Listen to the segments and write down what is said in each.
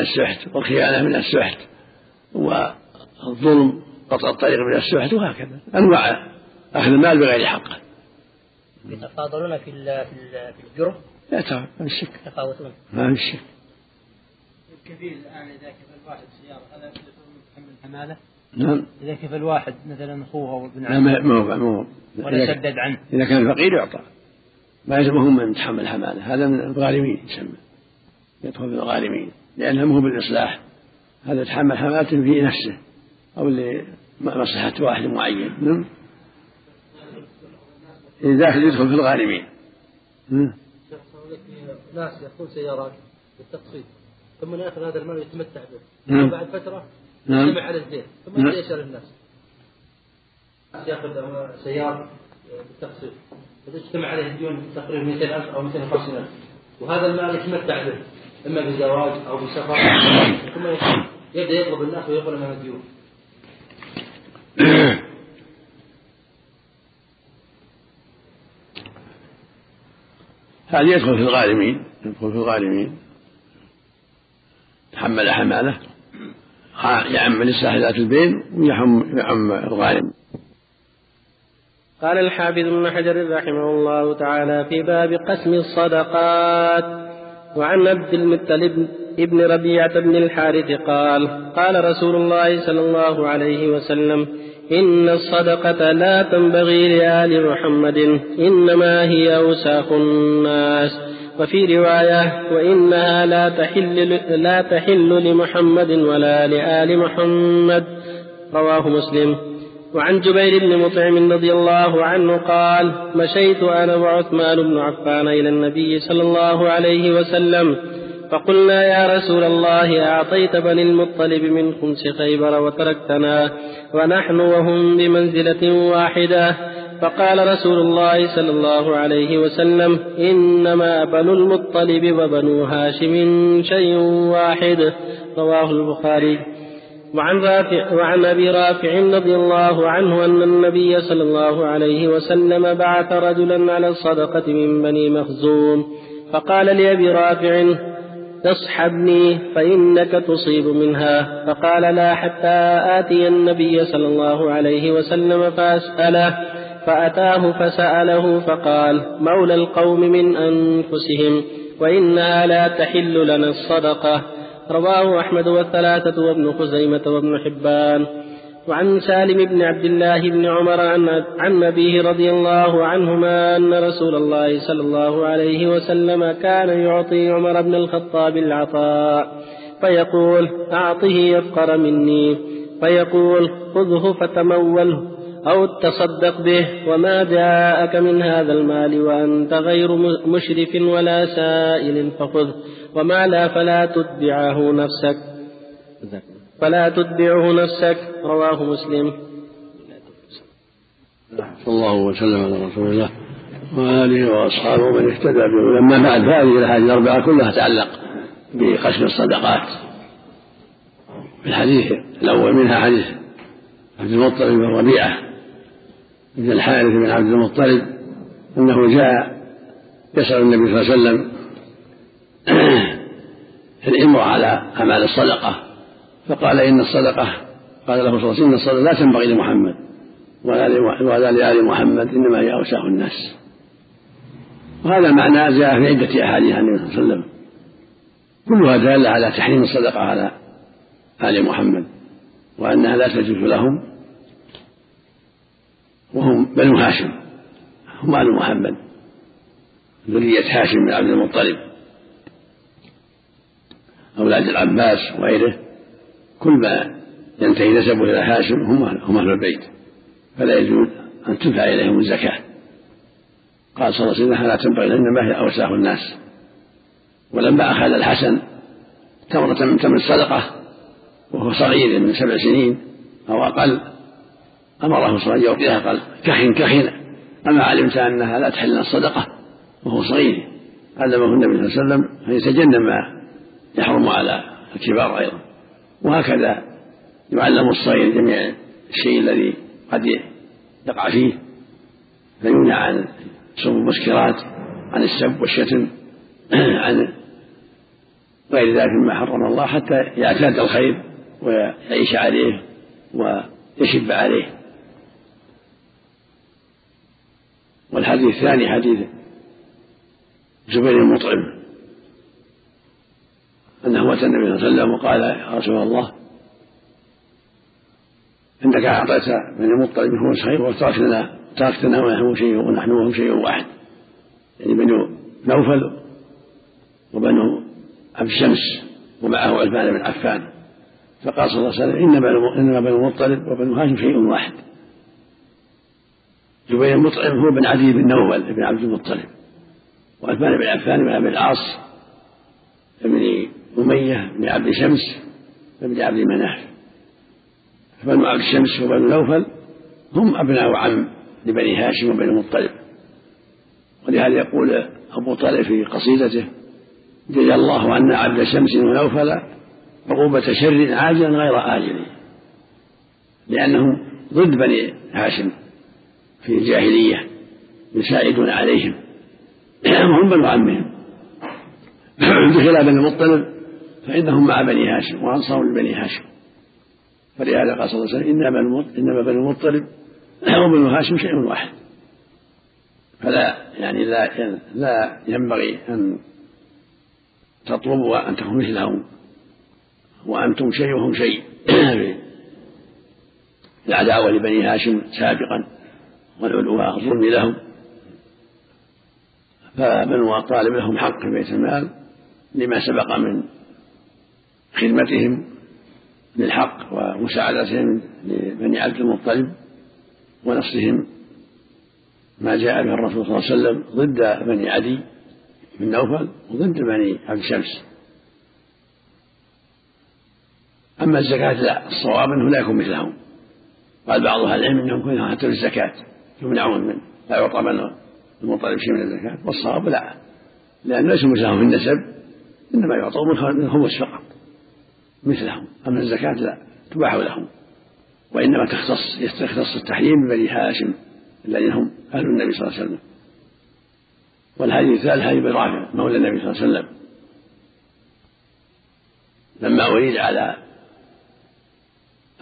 السحت والخيانة من السحت والظلم قطع الطريق من السحت وهكذا. أنواع أخذ المال بغير حقه يتفاضلون في في الجرم؟ لا ما في شك. يتفاوتون. ما في شك. الكفيل الآن إذا كفل الواحد سيارة هذا يتحمل حمالة؟ نعم. إذا كفل الواحد مثلا أخوه أو ابن عمه ما هو ما هو. ولا سدد عنه. إذا كان فقير يعطى. ما يلزمهم من يتحمل حمالة. هذا من الغارمين يسمى. يدخل في الغارمين لأنه مو بالإصلاح هذا يتحمل حمالة في نفسه أو لمصلحة واحد معين. نعم. إذا يدخل في الغارمين ناس يأخذون سيارات بالتقسيط ثم يأخذ هذا المال ويتمتع به. نعم. بعد فترة نعم. يجتمع على الزين ثم نعم. الناس. يأخذ سيارة بالتقسيط اجتمع عليه الديون تقريبا 200000 أو 250000 وهذا المال يتمتع به. إما بزواج أو بسفر ثم يبدأ يطلب الناس ويقبل من الديون هذا يدخل في الغارمين يدخل في الغارمين تحمل حماله يعم لصلاح ذات البين ويعم يعم الغارم قال الحافظ ابن حجر رحمه الله تعالى في باب قسم الصدقات. وعن عبد المطلب ابن ربيعة بن الحارث قال قال رسول الله صلى الله عليه وسلم إن الصدقة لا تنبغي لآل محمد إنما هي أوساخ الناس. وفي رواية وإنها لا تحل, لا تحل لمحمد ولا لآل محمد. رواه مسلم. وعن جبير بن مطعم رضي الله عنه قال مشيت أنا وعثمان بن عفان إلى النبي صلى الله عليه وسلم فقلنا يا رسول الله أعطيت بني المطلب من خمس خيبر وتركتنا ونحن وهم بمنزلة واحدة. فقال رسول الله صلى الله عليه وسلم إنما بنو المطلب وبنو هاشم شيء واحد. رواه البخاري. وعن رافع وعن أبي رافع رضي الله عنه أن النبي صلى الله عليه وسلم بعث رجلا على الصدقة من بني مخزوم فقال لأبي رافع تصحبني فإنك تصيب منها. فقال لا حتى آتي النبي صلى الله عليه وسلم فأسأله. فأتاه فسأله فقال مولى القوم من أنفسهم وإنها لا تحل لنا الصدقة. رواه أحمد والثلاثة وابن خزيمة وابن حبان. وعن سالم بن عبد الله بن عمر عن أبيه رضي الله عنهما أن رسول الله صلى الله عليه وسلم كان يعطي عمر بن الخطاب العطاء. فيقول أعطه يفقر مني. فيقول خذه فتموله. أو تصدق به وما جاءك من هذا المال وأنت غير مشرف ولا سائل فخذ وما لا فلا تتبعه نفسك. فلا تتبعه نفسك. رواه مسلم. صلى الله وسلم على رسول الله وآله وأصحابه ومن اهتدى به. لما بعد هذه الأحاديث الأربعة كلها تتعلق بقسم الصدقات. في الحديث الأول منها حديث عبد المطلب بن ربيعة بن الحارث بن عبد المطلب أنه جاء يسأل النبي صلى الله عليه وسلم في على أعمال الصدقة. فقال إن الصدقة قال له صلى الله عليه وسلم إن الصدقة لا تنبغي لمحمد ولا لآل محمد إنما هي أوساخ الناس. وهذا معنى جاء في عدة أحاديث عن النبي صلى الله عليه وسلم. كلها دالة على تحريم الصدقة على آل محمد وأنها لا تجوز لهم وهم بنو هاشم هم آل محمد ذرية هاشم بن عبد المطلب أولاد العباس وغيره كل ما ينتهي نسبه إلى هاشم هم هم أهل البيت فلا يجوز أن تدفع إليهم الزكاة. قال صلى الله عليه وسلم لا تنبغي إنما هي أوساخ الناس. ولما أخذ الحسن تمرة من تمر الصدقة وهو صغير من سبع سنين أو أقل أمره صلى الله عليه قال كحن كحن أما علمت أنها لا تحل الصدقة وهو صغير. علمه النبي صلى الله عليه وسلم أن يتجنب ما يحرم على الكبار أيضا. وهكذا يعلم الصغير جميع الشيء الذي قد يقع فيه فيمنع عن شرب المسكرات عن السب والشتم عن غير ذلك مما حرم الله حتى يعتاد الخير ويعيش عليه ويشب عليه. والحديث الثاني حديث زبير المطعم أنه أتى النبي صلى الله عليه وسلم وقال يا رسول الله إنك أعطيت بني المطلب هو الخير وتركتنا تركتنا ونحن شيء ونحن وهم شيء واحد. يعني بنو نوفل وبنو عبد الشمس ومعه عثمان بن عفان. فقال صلى الله عليه وسلم إنما بنو المطلب وبنو هاشم شيء واحد. جبير المطعم هو بن عدي بن نوفل بن عبد المطلب وعثمان بن عفان بن أبي العاص بن أمية بن عبد شمس بن عبد مناف. فبنو عبد الشمس وبنو نوفل هم أبناء عم لبني هاشم وبني المطلب. ولهذا يقول أبو طالب في قصيدته جزى الله عنا عبد شمس ونوفل عقوبة شر عاجلا غير آجل لأنهم ضد بني هاشم. في الجاهلية يساعدون عليهم هم بنو عمهم. بخلاف بني المطلب فإنهم مع بني هاشم وأنصار لبني هاشم. فلهذا قال صلى الله عليه وسلم إنما بني المطلب وبنو هاشم شيء واحد. فلا يعني لا لا ينبغي أن تطلبوا أن تكونوا مثلهم وأنتم شيء وهم شيء. العداوة لبني هاشم سابقا. والعلو الظلم لهم فبنو طالب لهم حق في بيت المال لما سبق من خدمتهم للحق ومساعدتهم لبني عبد المطلب ونصرهم ما جاء به الرسول صلى الله عليه وسلم ضد بني عدي بن نوفل وضد بني عبد شمس. أما الزكاة لا الصواب أنه لا يكون مثلهم. قال بعض أهل العلم أنهم كلهم حتى الزكاة. يمنعون من لا يعطى من المطلب شيء من الزكاة والصواب لا لأن ليسوا مثلهم في النسب إنما يعطون من الخمس فقط مثلهم أما الزكاة لا تباح لهم وإنما تختص يختص التحريم ببني هاشم الذين هم أهل النبي صلى الله عليه وسلم. والحديث الثالث حديث بن رافع مولى النبي صلى الله عليه وسلم. لما أريد على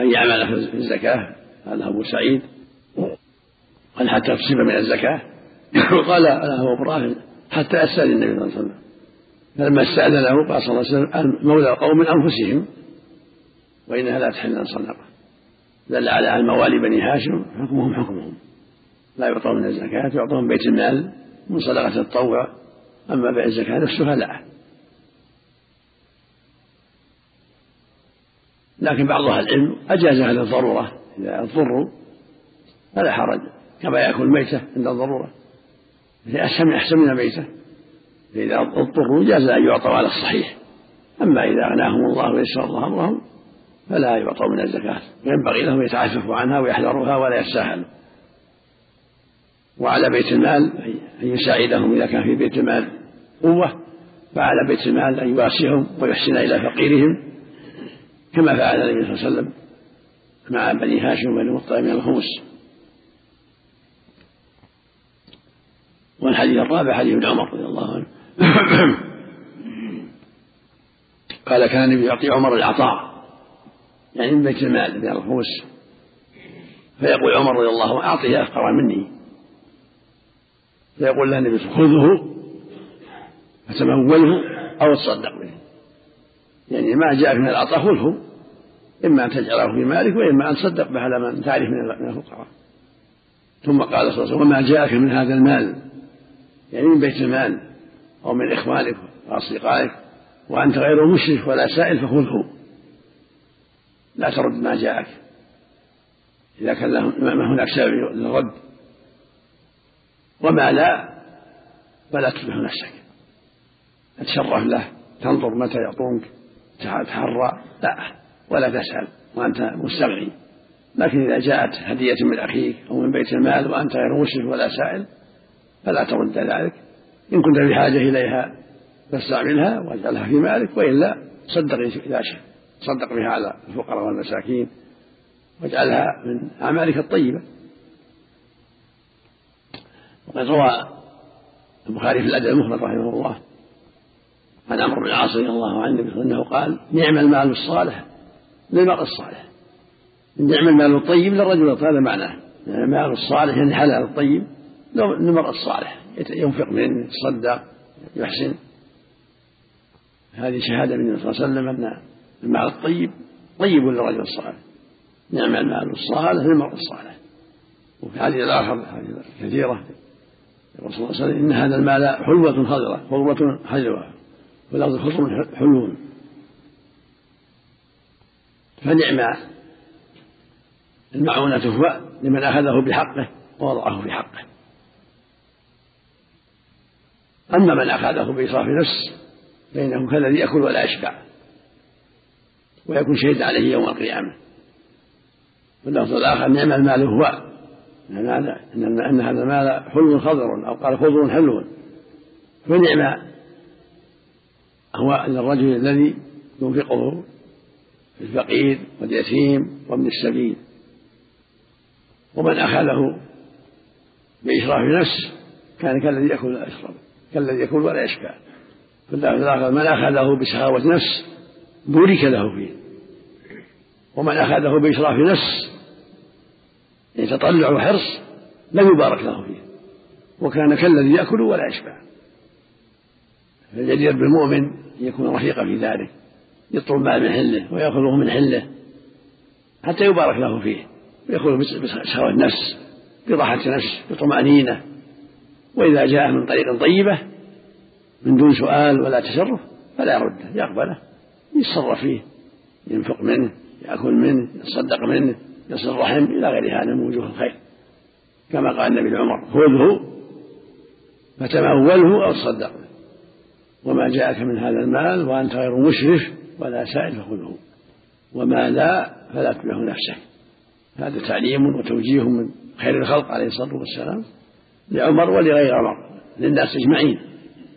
أن يعمل في الزكاة قال أبو سعيد قال حتى تصيب من الزكاة؟ قال له أبو رافع حتى أسأل النبي صلى الله عليه وسلم. فلما استأذنه قال صلى الله عليه وسلم مولى القوم من أنفسهم وإنها لا تحل صدقة. دل على أن موالي بني هاشم حكمهم حكمهم. لا يعطون من الزكاة يعطون بيت المال من صدقة التطوع أما بيع الزكاة نفسها لا. لكن بعض أهل العلم أجازها للضرورة إذا اضطروا فلا حرج. كما يأكل ميتة عند الضرورة. أحسن أحسن من ميتة فإذا اضطروا جاز أن يعطوا على الصحيح. أما إذا أغناهم الله ويسر الله أمرهم فلا يعطوا من الزكاة. ينبغي لهم يتعففوا عنها ويحذروها ولا يتساهلوا وعلى بيت المال أن يساعدهم إذا كان في بيت المال قوة. فعلى بيت المال أن يواسيهم ويحسن إلى فقيرهم. كما فعل النبي صلى الله عليه وسلم مع بني هاشم وبني مطلب من الخمس والحديث الرابع حديث عمر رضي الله عنه. قال كان النبي يعطي عمر العطاء. يعني من بيت المال من الخمس فيقول عمر رضي الله عنه أعطه أفقر مني. فيقول له النبي خذه فتموله أو تصدق به. يعني ما جاءك من العطاء خذه. إما أن تجعله في مالك وإما أن تصدق به على من تعرف من الفقراء. ثم قال صلى الله عليه وسلم وما جاءك من هذا المال. يعني من بيت المال أو من إخوانك وأصدقائك وأنت غير مشرف ولا سائل فخذه. لا ترد ما جاءك. إذا كان هناك سبب للرد. وما لا فلا تصبح نفسك. تشرف له تنظر متى يعطونك تحرى. لا ولا تسأل وأنت مستغني. لكن إذا جاءت هدية من أخيك أو من بيت المال وأنت غير مشرف ولا سائل فلا ترد ذلك. إن كنت بحاجة إليها فاستعملها واجعلها في مالك وإلا صدق إذا شئت صدق بها على الفقراء والمساكين واجعلها من أعمالك الطيبة. وقد روى البخاري في الأدب المفرد رحمه الله عن عمرو بن العاص رضي الله عنه أنه قال نعم المال الصالح للمرء الصالح. نعم المال الطيب للرجل هذا معناه. المال الصالح يعني حلال الطيب للمرء الصالح ينفق منه يتصدق يحسن. هذه شهادة من النبي صلى الله عليه وسلم أن المال الطيب طيب للرجل الصالح. نعم المال الصالح للمرء الصالح. وفي حديث الآخر حديث كثيرة الرسول صلى الله عليه وسلم إن هذا المال حلوة خضرة خضرة حلوة والأرض خضر حلو فنعم المعونة لمن أخذه بحقه ووضعه في حقه أما من أخذه بإسراف نفس فإنه كالذي يأكل ولا يشبع ويكون شهيد عليه يوم القيامة. واللفظ الآخر نعم المال هو. أن هذا المال حلو خضر أو قال خضر حلو. فنعم هو للرجل الذي ينفقه في الفقير واليتيم وابن السبيل. ومن أخذه بإشراف نفس كان كالذي يأكل ولا يشرب. كالذي يأكل ولا يشبع. في الآخر من أخذه بسخاوة نفس بورك له فيه. ومن أخذه بإشراف نفس يعني تطلع وحرص لم يبارك له فيه. وكان كالذي يأكل ولا يشبع. فالجدير بالمؤمن أن يكون رفيقا في ذلك يطلب المال من حله ويأخذه من حله حتى يبارك له فيه. ويأخذه بسخاوة نفس براحة نفس بطمأنينة. وإذا جاء من طريق طيبة من دون سؤال ولا تشرف فلا يرده يقبله يتصرف فيه ينفق منه يأكل منه يتصدق منه يصل الرحم إلى غير هذا من وجوه الخير. كما قال النبي لعمر خذه فتموله أو تصدق وما جاءك من هذا المال وأنت غير مشرف ولا سائل فخذه. وما لا فلا تبعه نفسك. هذا تعليم وتوجيه من خير الخلق عليه الصلاة والسلام. لعمر ولغير عمر للناس أجمعين.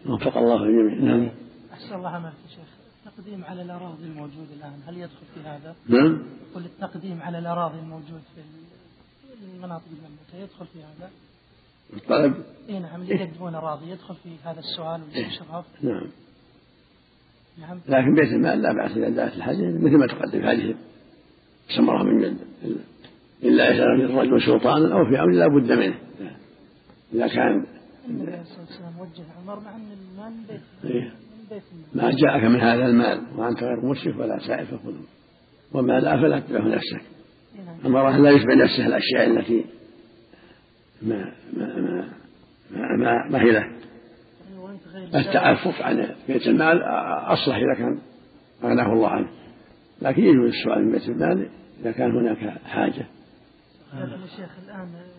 وفق الله الجميع. نعم. أحسن الله عملك يا شيخ. التقديم على الأراضي الموجود الآن هل يدخل في هذا؟ نعم. يقول التقديم على الأراضي الموجود في المناطق المملكة يدخل في هذا؟ الطلب اي نعم اللي يقدمون أراضي يدخل في هذا السؤال والإشراف نعم. نعم. لكن بيت المال لا بأس إذا دعت الحاجة مثل ما تقدم في هذه سمرة من جد. إلا إذا لم الرجل سلطانا أو في أمر لا بد منه. إذا كان إيه. ما جاءك من هذا المال وأنت غير مشرف ولا سائل فخذه وما لا فلا تتبعه نفسك. إي نعم. أمره لا يشبع نفسه الأشياء التي ما ما ما ما, ما, ما هي له غير التعفف عن بيت المال أصلح إذا كان أغناه الله عنه. لكن يجوز السؤال من بيت المال إذا كان هناك حاجة. هذا يا شيخ الآن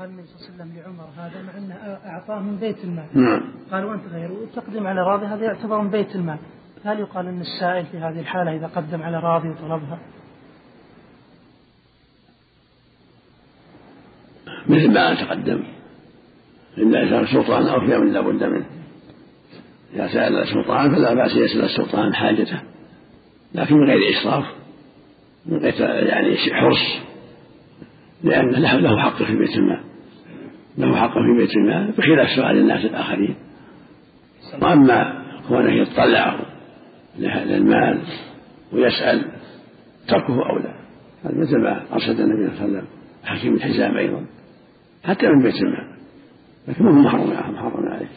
قال النبي صلى الله عليه وسلم لعمر هذا مع أنه أعطاه من بيت المال. نعم. قال وأنت غيره والتقديم على راضي هذا يعتبر من بيت المال. هل يقال أن السائل في هذه الحالة إذا قدم على راضي وطلبها؟ مثل ما تقدم إلا إذا سلطان أو في أمر لا بد منه. إذا سأل السلطان فلا بأس يسأل السلطان حاجته. لكن من غير إسراف من غير يعني حرص. لأن له له حق في بيت المال. له حق في بيت المال بخلاف سؤال الناس الآخرين. وأما كونه يطلع للمال ويسأل تركه أولى هذا مثل ما أرشد النبي صلى الله عليه وسلم. حكيم الحزام أيضا. حتى من بيت المال. لكن ما هو محرم محرم عليه.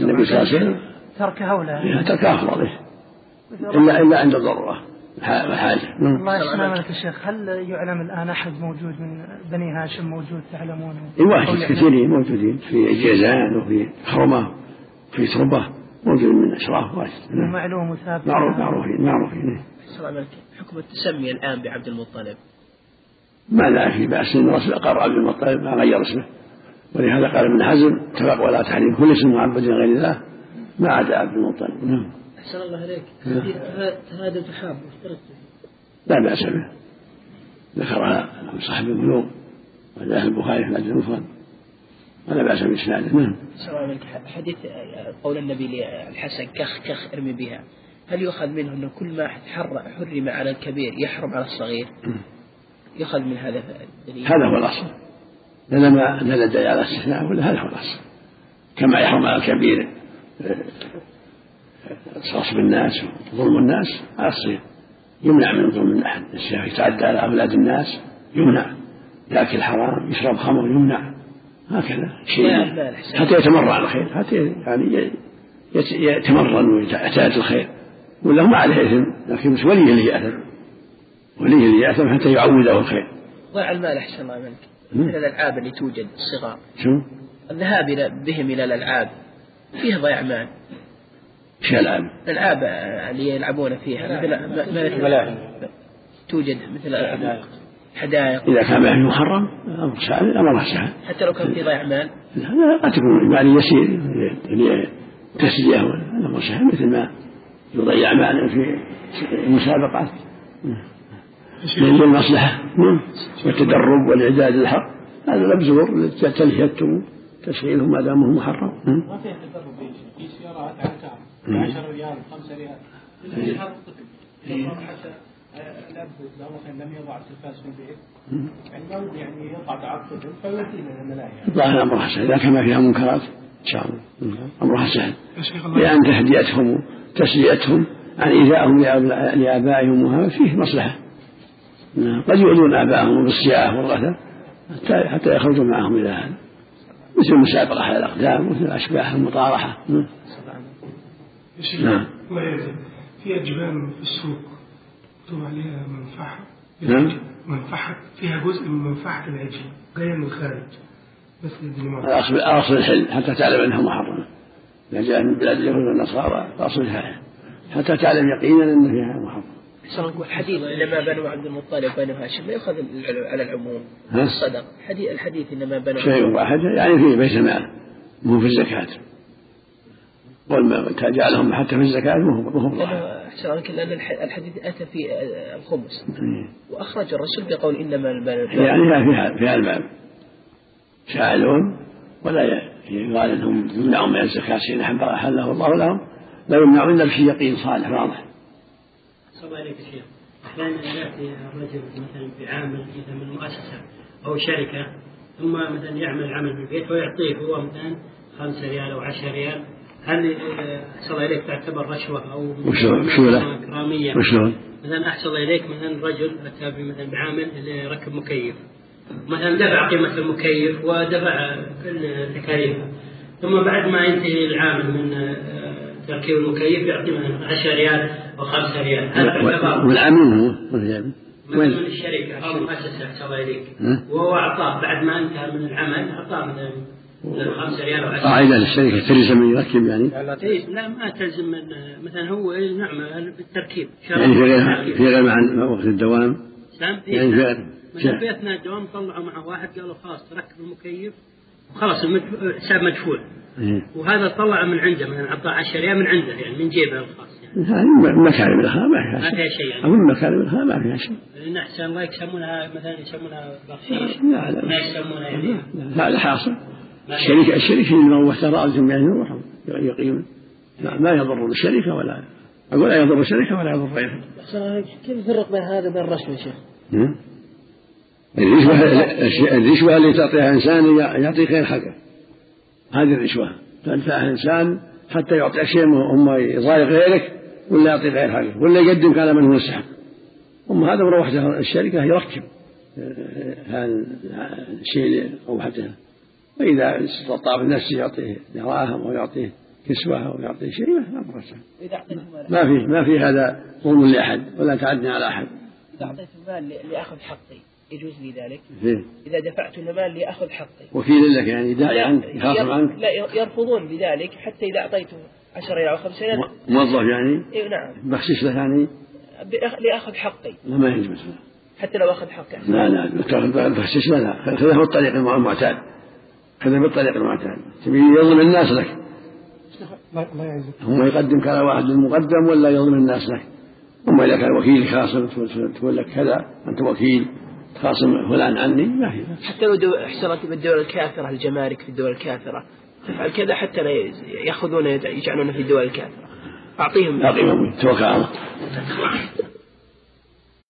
النبي صلى الله عليه وسلم تركه أولى ترك أفضل إيه. إلا إلا عند الضرورة. والحاجة. الله يسلمك. يا شيخ. هل يعلم الآن أحد موجود من بني هاشم موجود تعلمونه؟ إيه واحد كثيرين موجودين في جيزان وفي حرمة وفي تربة موجود من أشراف واحد. نعم. معلوم وثابت. معروف معروفين معروفين. حكم التسمي الآن بعبد المطلب. ما لا في بأس إن الرسول أقر عبد المطلب ما غير اسمه. ولهذا قال ابن حزم اتفق ولا تحريم كل اسم معبد غير الله ما عدا عبد المطلب. نعم. أحسن الله عليك نعم. هذا تحاب لا بأس به ذكرها صاحب البلوغ وجاء البخاري في الأدب المفرد. ولا بأس بإسناده. نعم. حديث قول النبي للحسن كخ كخ ارمي بها. هل يؤخذ منه أنه كل ما حر حرم على الكبير يحرم على الصغير؟ يؤخذ من هذا الدليل هذا هو الأصل. لأن ما دل على الاستثناء ولا هذا هو الأصل. كما يحرم على الكبير غصب الناس وظلم الناس ما يصير. يمنع من ظلم أحد يتعدى على أولاد الناس يمنع. يأكل حرام يشرب خمر يمنع. هكذا. شيء. حتى يتمرن على الخير. حتى يعني يتمرن ويعتاد الخير. ولا ما عليه إثم لكن بس وليه اللي يأثم؟ وليه اللي يأثم حتى يعوده الخير. ضيع المال احسن الله منك من الألعاب اللي توجد الصغار. شو؟ الذهاب بهم إلى الألعاب. فيه ضيع مال. إيش العاب؟ الالعاب اللي يلعبون فيها مثل ملاهي توجد مثل حدائق. إذا كان مال محرم أمر سهل أمر سهل. حتى لو كان في ضيع مال. لا قد تكون مال يسير تسليه الامر سهل مثل ما يضيع مالا في المسابقات للمصلحة والتدرب والإعداد للحق. هذا مبزور تلهيتهم تشغيلهم ما دام محرم. ما فيها تدرب في سيارات على تعب 10 ريال 5 ريال. حتى الاب لو مثلا لم يضع التلفاز في البيت يعني ودي يعني يضع بعض طفل فيوديه الملاهي الظاهر امرها سهل. إذا كان ما فيها منكرات إن شاء الله. امرها سهل. لأن تهدئتهم تسليتهم عن ايذائهم لآبائهم وهذا فيه مصلحة. قد يؤذون آبائهم بالصياح والرثى حتى حتى يخرجوا معهم إلى هذا مثل المسابقة على الأقدام مثل الأشباح المطارحة. نعم. يجزاك في أجبان في السوق مكتوب عليها منفعة. نعم. منفعة. فيها جزء من منفعة العجل جاية من الخارج. بس الاصل الاصل الحل حتى تعلم أنها محرمة. إذا جاء من بلاد اليهود والنصارى الحل حتى تعلم يقينا ان فيها محرم الحديث إنما بنو عبد المطلب بنو هاشم لا يؤخذ على العموم. الصدق حديث الحديث إنما بنو شيء واحد يعني في بيت المال مو في ما جعلهم حتى في الزكاة مو هو أحسن لأن الحديث أتى في الخمس وأخرج الرسول بقول إنما المال يعني فيها فيها المال. شاعلون ولا يقال إنهم يمنعون من الزكاة شيء أحله الله لهم لا يمنعون إلا بشيء يقين صالح واضح. صلى عليك شيخ. أحيانا يأتي الرجل مثلا بعامل إذا من مؤسسة أو شركة ثم مثلا يعمل عمل في البيت ويعطيه هو مثلا خمسة ريال أو عشرة ريال هل أحسن إليك تعتبر رشوة أو وشو كرامية؟ وشلون؟ مثلا أحسن إليك مثلا رجل أتى مثلا بعامل يركب مكيف. مثلا دفع قيمة المكيف ودفع كل تكاليفه ثم بعد ما ينتهي العامل من تركيب المكيف يعطي مثلا 10 ريال أو 5 ريال. هذا تعتبر والعامل هو؟ وين؟ من الشركة أو المؤسسة احسن إليك. وهو أعطاه بعد ما انتهى من العمل أعطاه مثلا 5 ريال أو 10 قاعدة للشركة تلزم من يركب يعني؟ لا ما تلزم من مثلا هو نعم بالتركيب يعني في غير في غير مع وقت الدوام يعني في مثلا في اثناء الدوام طلعوا معه واحد قالوا خلاص تركب المكيف وخلاص الحساب مدفوع إيه. وهذا طلع من عنده مثلا اعطاه 10 ريال من عنده يعني من جيبه الخاص يعني هذه مكارم الاخلاق ما فيها شيء ما فيها شيء يعني مكارم الاخلاق ما فيها شيء لأن احسن الله يسمونها مثلا يسمونها بخشيش لا لا ما يسمونها يعني هذا حاصل الشركة اللي هو تراجم يعني يروحوا يقيم ما يضر الشركة ولا أقول لا يضر الشركة ولا يضر غيرها. كيف نفرق بين هذا وبين الرشوة يا شيخ؟ الرشوة الرشوة اللي تعطيها إنسان يعطي غير حقه. هذه الرشوة. تدفعها إنسان حتى يعطيك شيء هم يضايق غيرك ولا يعطي غير حقه ولا يقدم على من هو يستحق. أما هذا مروحة الشركة يركب آه، هذا الشيء اللي وإذا استطاع بنفسه يعطيه دراهم أو يعطيه كسوة أو يعطيه شيء ما ما في ما في هذا ظلم لأحد ولا تعدي على أحد. إذا أعطيت المال لأخذ حقي يجوز لي ذلك. فيه. إذا دفعت المال لأخذ حقي. وكيل لك يعني داعي عنك يخاصم عنك. لا يرفضون بذلك حتى إذا أعطيته 10 ريال أو 5 ريال موظف يعني؟ إيه نعم. بخشش له يعني؟ لأخذ حقي. لا ما يجوز حتى لو أخذ حقه. لا لا تاخذ بخشش لا. خذه بالطريق المعتاد. خذه بالطريق المعتاد تبي يظلم الناس لك. هم يقدمك على واحد المقدم ولا يظلم الناس لك. أما إذا كان وكيل خاصم تقول لك كذا أنت وكيل خاصم فلان عني ما في حتى لو دو احترت بالدول الكافرة الجمارك في الدول الكافرة؟ تفعل كذا حتى لا يأخذون يجعلون في الدول الكافرة. أعطيهم. أعطيهم توكل على الله.